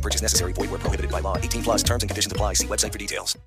No purchase necessary. Void where prohibited by law. 18 plus terms and conditions apply. See website for details.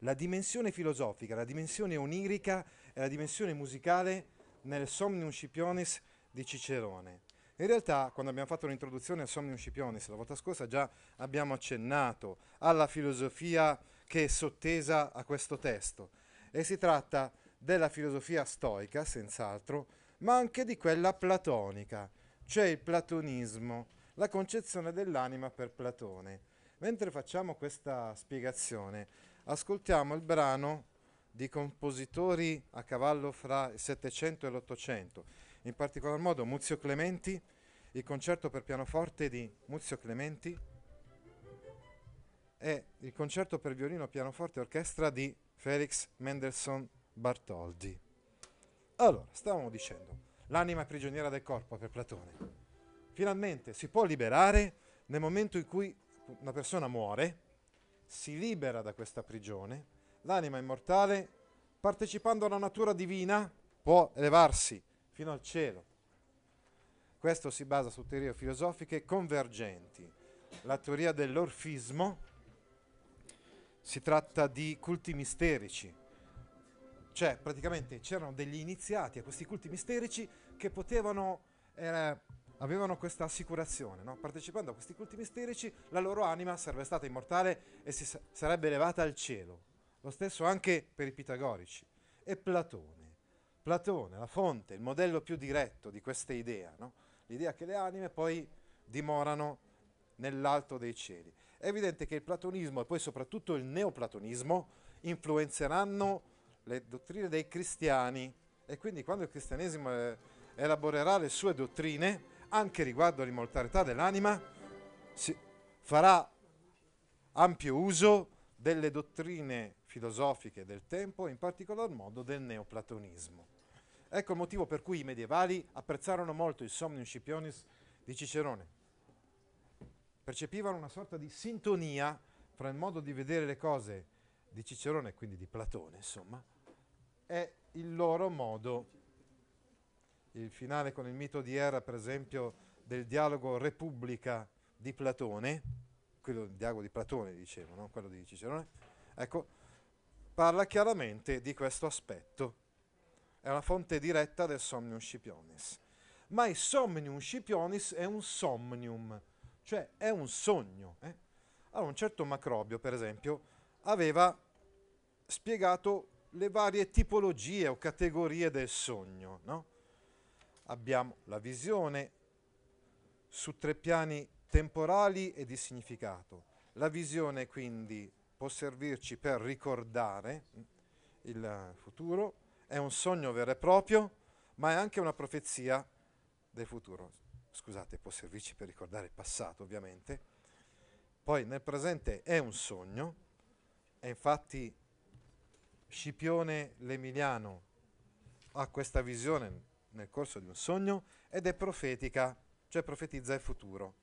La dimensione filosofica, la dimensione onirica e la dimensione musicale nel Somnium Scipionis di Cicerone. In realtà, quando abbiamo fatto l'introduzione al Somnium Scipionis la volta scorsa, già abbiamo accennato alla filosofia che è sottesa a questo testo. E si tratta della filosofia stoica, senz'altro, ma anche di quella platonica, cioè il platonismo, la concezione dell'anima per Platone. Mentre facciamo questa spiegazione, ascoltiamo il brano di compositori a cavallo fra il Settecento e l'Ottocento, in particolar modo Muzio Clementi, il concerto per pianoforte di Muzio Clementi e il concerto per violino, pianoforte e orchestra di Felix Mendelssohn Bartholdi. Allora, stavamo dicendo, l'anima prigioniera del corpo per Platone. Finalmente si può liberare nel momento in cui una persona muore, si libera da questa prigione, l'anima immortale, partecipando alla natura divina, può elevarsi fino al cielo. Questo si basa su teorie filosofiche convergenti. La teoria dell'orfismo si tratta di culti misterici, cioè praticamente c'erano degli iniziati a questi culti misterici che potevano, eh, avevano questa assicurazione, no? partecipando a questi culti misterici la loro anima sarebbe stata immortale e si sa- sarebbe elevata al cielo. Lo stesso anche per i pitagorici. E Platone. Platone, la fonte, il modello più diretto di questa idea, no? l'idea che le anime poi dimorano nell'alto dei cieli. È evidente che il platonismo e poi soprattutto il neoplatonismo influenzeranno le dottrine dei cristiani e quindi quando il cristianesimo eh, elaborerà le sue dottrine, anche riguardo all'immortalità dell'anima, farà ampio uso delle dottrine filosofiche del tempo, in particolar modo del neoplatonismo. Ecco il motivo per cui i medievali apprezzarono molto il Somnium Scipionis di Cicerone. Percepivano una sorta di sintonia fra il modo di vedere le cose di Cicerone, quindi di Platone, insomma, e il loro modo. Il finale con il mito di Era, per esempio, del dialogo Repubblica di Platone, quello il dialogo di Platone, dicevo, no? quello di Cicerone, ecco, parla chiaramente di questo aspetto. È una fonte diretta del Somnium Scipionis. Ma il Somnium Scipionis è un somnium, cioè è un sogno. Eh? Allora, un certo Macrobio, per esempio, aveva spiegato le varie tipologie o categorie del sogno. No? Abbiamo la visione su tre piani temporali e di significato. La visione quindi può servirci per ricordare il futuro, è un sogno vero e proprio, ma è anche una profezia del futuro. Scusate, può servirci per ricordare il passato, ovviamente. Poi nel presente è un sogno, e infatti Scipione l'Emiliano ha questa visione nel corso di un sogno ed è profetica, cioè profetizza il futuro.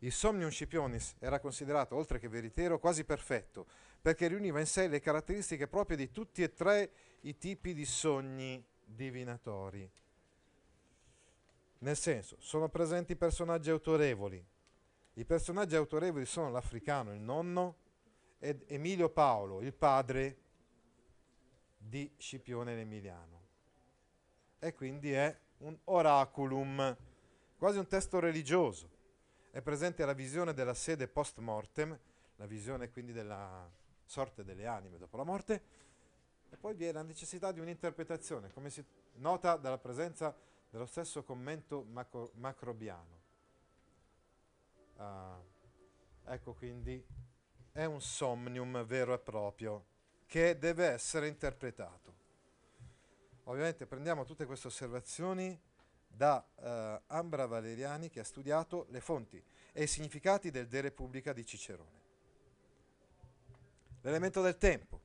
Il Somnium Scipionis era considerato, oltre che veritiero, quasi perfetto, perché riuniva in sé le caratteristiche proprie di tutti e tre i tipi di sogni divinatori. Nel senso, sono presenti personaggi autorevoli. I personaggi autorevoli sono l'africano, il nonno, ed Emilio Paolo, il padre di Scipione l'Emiliano. E quindi è un oraculum, quasi un testo religioso. È presente la visione della sede post mortem, la visione quindi della sorte delle anime dopo la morte, e poi vi è la necessità di un'interpretazione, come si nota dalla presenza dello stesso commento macro- macrobiano. Uh, ecco quindi è un somnium vero e proprio che deve essere interpretato. Ovviamente prendiamo tutte queste osservazioni da uh, Ambra Valeriani che ha studiato le fonti e i significati del De Repubblica di Cicerone. L'elemento del tempo,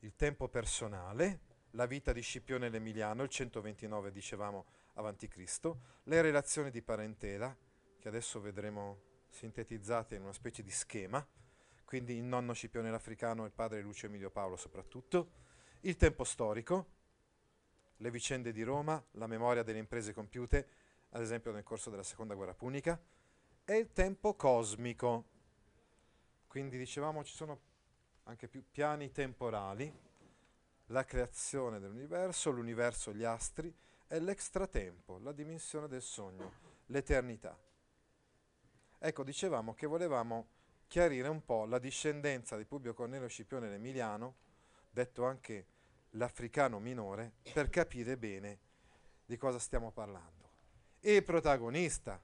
il tempo personale, la vita di Scipione l'Emiliano, il 129 dicevamo avanti Cristo, le relazioni di parentela, che adesso vedremo sintetizzate in una specie di schema, quindi il nonno Scipione l'Africano e il padre Lucio Emilio Paolo soprattutto, il tempo storico, le vicende di Roma, la memoria delle imprese compiute, ad esempio nel corso della seconda guerra punica, e il tempo cosmico. Quindi dicevamo ci sono anche più piani temporali, la creazione dell'universo, l'universo, gli astri e l'extratempo, la dimensione del sogno, l'eternità. Ecco, dicevamo che volevamo chiarire un po' la discendenza di Publio Cornelio Scipione l'Emiliano, detto anche l'africano minore, per capire bene di cosa stiamo parlando. Il protagonista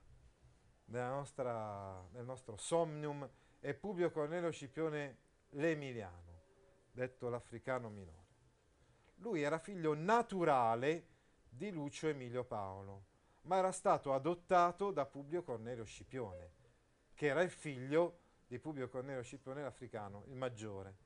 nostra, del nostro Somnium è Publio Cornelio Scipione l'Emiliano, detto l'africano minore. Lui era figlio naturale di Lucio Emilio Paolo, ma era stato adottato da Publio Cornelio Scipione, che era il figlio di Publio Cornelio Scipione l'Africano, il maggiore.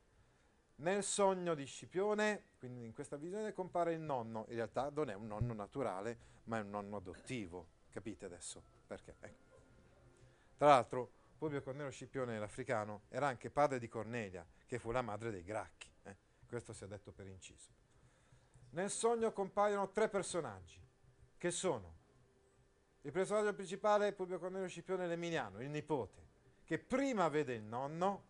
Nel sogno di Scipione, quindi in questa visione, compare il nonno. In realtà non è un nonno naturale, ma è un nonno adottivo. Capite adesso perché? Ecco. Tra l'altro, Publio Cornelio Scipione l'Africano era anche padre di Cornelia, che fu la madre dei Gracchi. Eh? Questo si è detto per inciso. Nel sogno compaiono tre personaggi, che sono il personaggio principale è Publio Cornelio Scipione l'Emiliano, il nipote, che prima vede il nonno,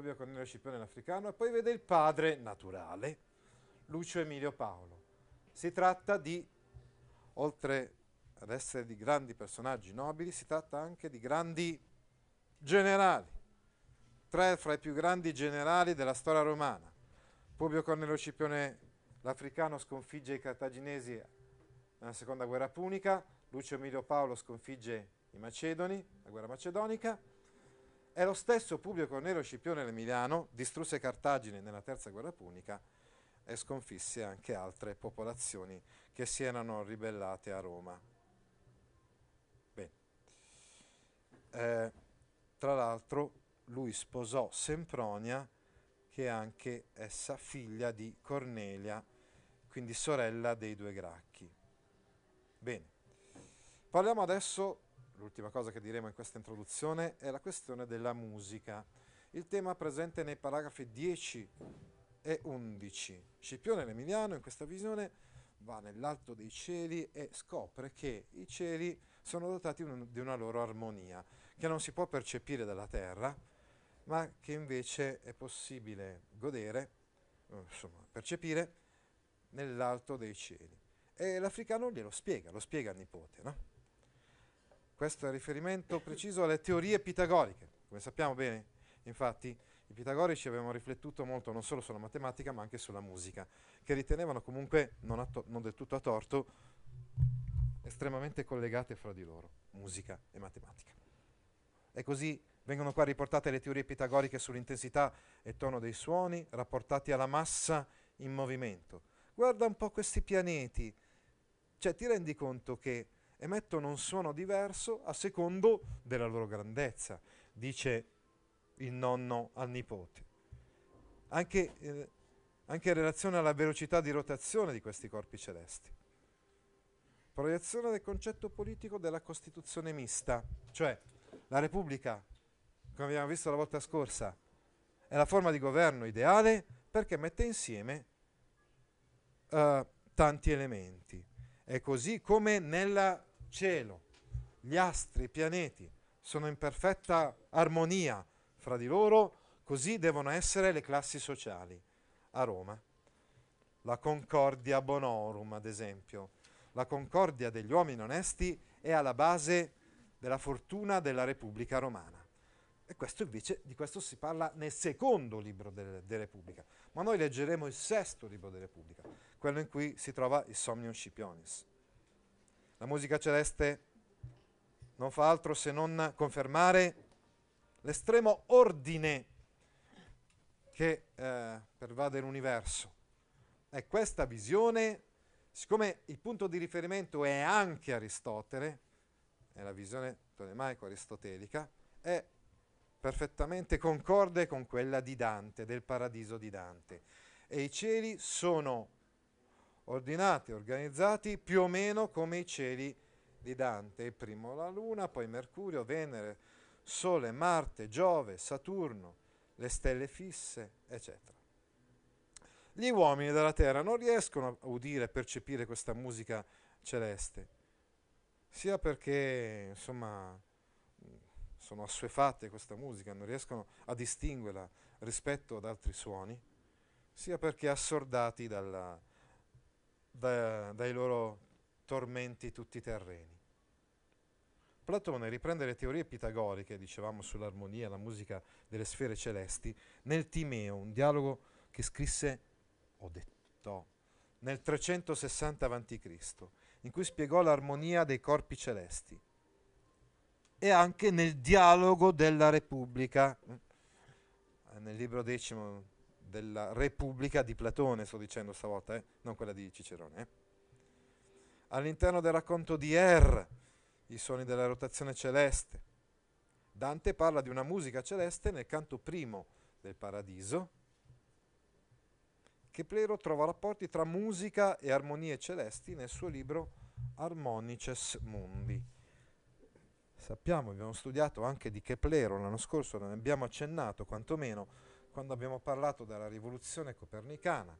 Publio Cornelio Scipione l'Africano, e poi vede il padre naturale, Lucio Emilio Paolo. Si tratta di, oltre ad essere di grandi personaggi nobili, si tratta anche di grandi generali, tre fra i più grandi generali della storia romana. Publio Cornelio Scipione l'Africano sconfigge i cartaginesi nella seconda guerra punica, Lucio Emilio Paolo sconfigge i Macedoni, la guerra macedonica, e lo stesso Publio Cornelio Scipione l'Emiliano distrusse Cartagine nella terza guerra punica e sconfisse anche altre popolazioni che si erano ribellate a Roma. Eh, tra l'altro lui sposò Sempronia, che è anche essa figlia di Cornelia, quindi sorella dei due Gracchi. Bene, parliamo adesso l'ultima cosa che diremo in questa introduzione è la questione della musica. Il tema presente nei paragrafi 10 e 11. Scipione l'Emiliano in questa visione va nell'alto dei cieli e scopre che i cieli sono dotati un, di una loro armonia, che non si può percepire dalla terra, ma che invece è possibile godere, eh, insomma, percepire nell'alto dei cieli. E l'africano glielo spiega, lo spiega al nipote, no? Questo è riferimento preciso alle teorie pitagoriche. Come sappiamo bene, infatti, i pitagorici avevano riflettuto molto non solo sulla matematica, ma anche sulla musica, che ritenevano comunque, non, to- non del tutto a torto, estremamente collegate fra di loro, musica e matematica. E così vengono qua riportate le teorie pitagoriche sull'intensità e tono dei suoni, rapportati alla massa in movimento. Guarda un po' questi pianeti, cioè ti rendi conto che emettono un suono diverso a secondo della loro grandezza, dice il nonno al nipote. Anche, eh, anche in relazione alla velocità di rotazione di questi corpi celesti. Proiezione del concetto politico della Costituzione mista, cioè la Repubblica, come abbiamo visto la volta scorsa, è la forma di governo ideale perché mette insieme uh, tanti elementi. È così come nella cielo, gli astri, i pianeti sono in perfetta armonia fra di loro, così devono essere le classi sociali. A Roma, la concordia bonorum, ad esempio, la concordia degli uomini onesti è alla base della fortuna della Repubblica romana. E questo invece, di questo si parla nel secondo libro della de Repubblica. Ma noi leggeremo il sesto libro della Repubblica, quello in cui si trova il Somnium Scipionis. La musica celeste non fa altro se non confermare l'estremo ordine che eh, pervade l'universo. E questa visione, siccome il punto di riferimento è anche Aristotele, è la visione tolemaico-aristotelica, è perfettamente concorde con quella di Dante, del paradiso di Dante. E i cieli sono ordinati, organizzati più o meno come i cieli di Dante. Il primo la Luna, poi Mercurio, Venere, Sole, Marte, Giove, Saturno, le stelle fisse, eccetera. Gli uomini della Terra non riescono a udire e percepire questa musica celeste, sia perché insomma sono assuefatte a questa musica, non riescono a distinguerla rispetto ad altri suoni, sia perché assordati dalla, da, dai loro tormenti tutti terreni. Platone riprende le teorie pitagoriche, dicevamo sull'armonia la musica delle sfere celesti, nel Timeo, un dialogo che scrisse, ho detto, nel 360 a.C., in cui spiegò l'armonia dei corpi celesti. E anche nel dialogo della Repubblica, eh, nel libro decimo della Repubblica di Platone, sto dicendo stavolta, eh? non quella di Cicerone. Eh? All'interno del racconto di Er, i suoni della rotazione celeste, Dante parla di una musica celeste nel canto primo del Paradiso. Keplero trova rapporti tra musica e armonie celesti nel suo libro Harmonices Mundi. Sappiamo, abbiamo studiato anche di Keplero l'anno scorso, ne abbiamo accennato quantomeno quando abbiamo parlato della rivoluzione copernicana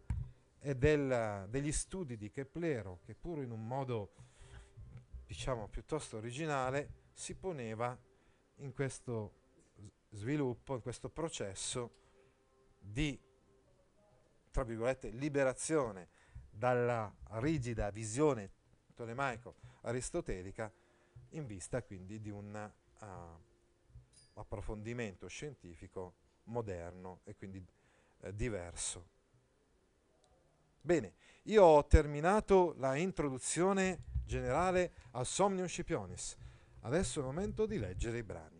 e del, degli studi di Keplero, che pur in un modo diciamo piuttosto originale si poneva in questo sviluppo, in questo processo di, tra virgolette, liberazione dalla rigida visione tolemaico-aristotelica in vista quindi di un uh, approfondimento scientifico moderno e quindi eh, diverso. Bene, io ho terminato la introduzione generale al Somnium Scipionis. Adesso è il momento di leggere i brani.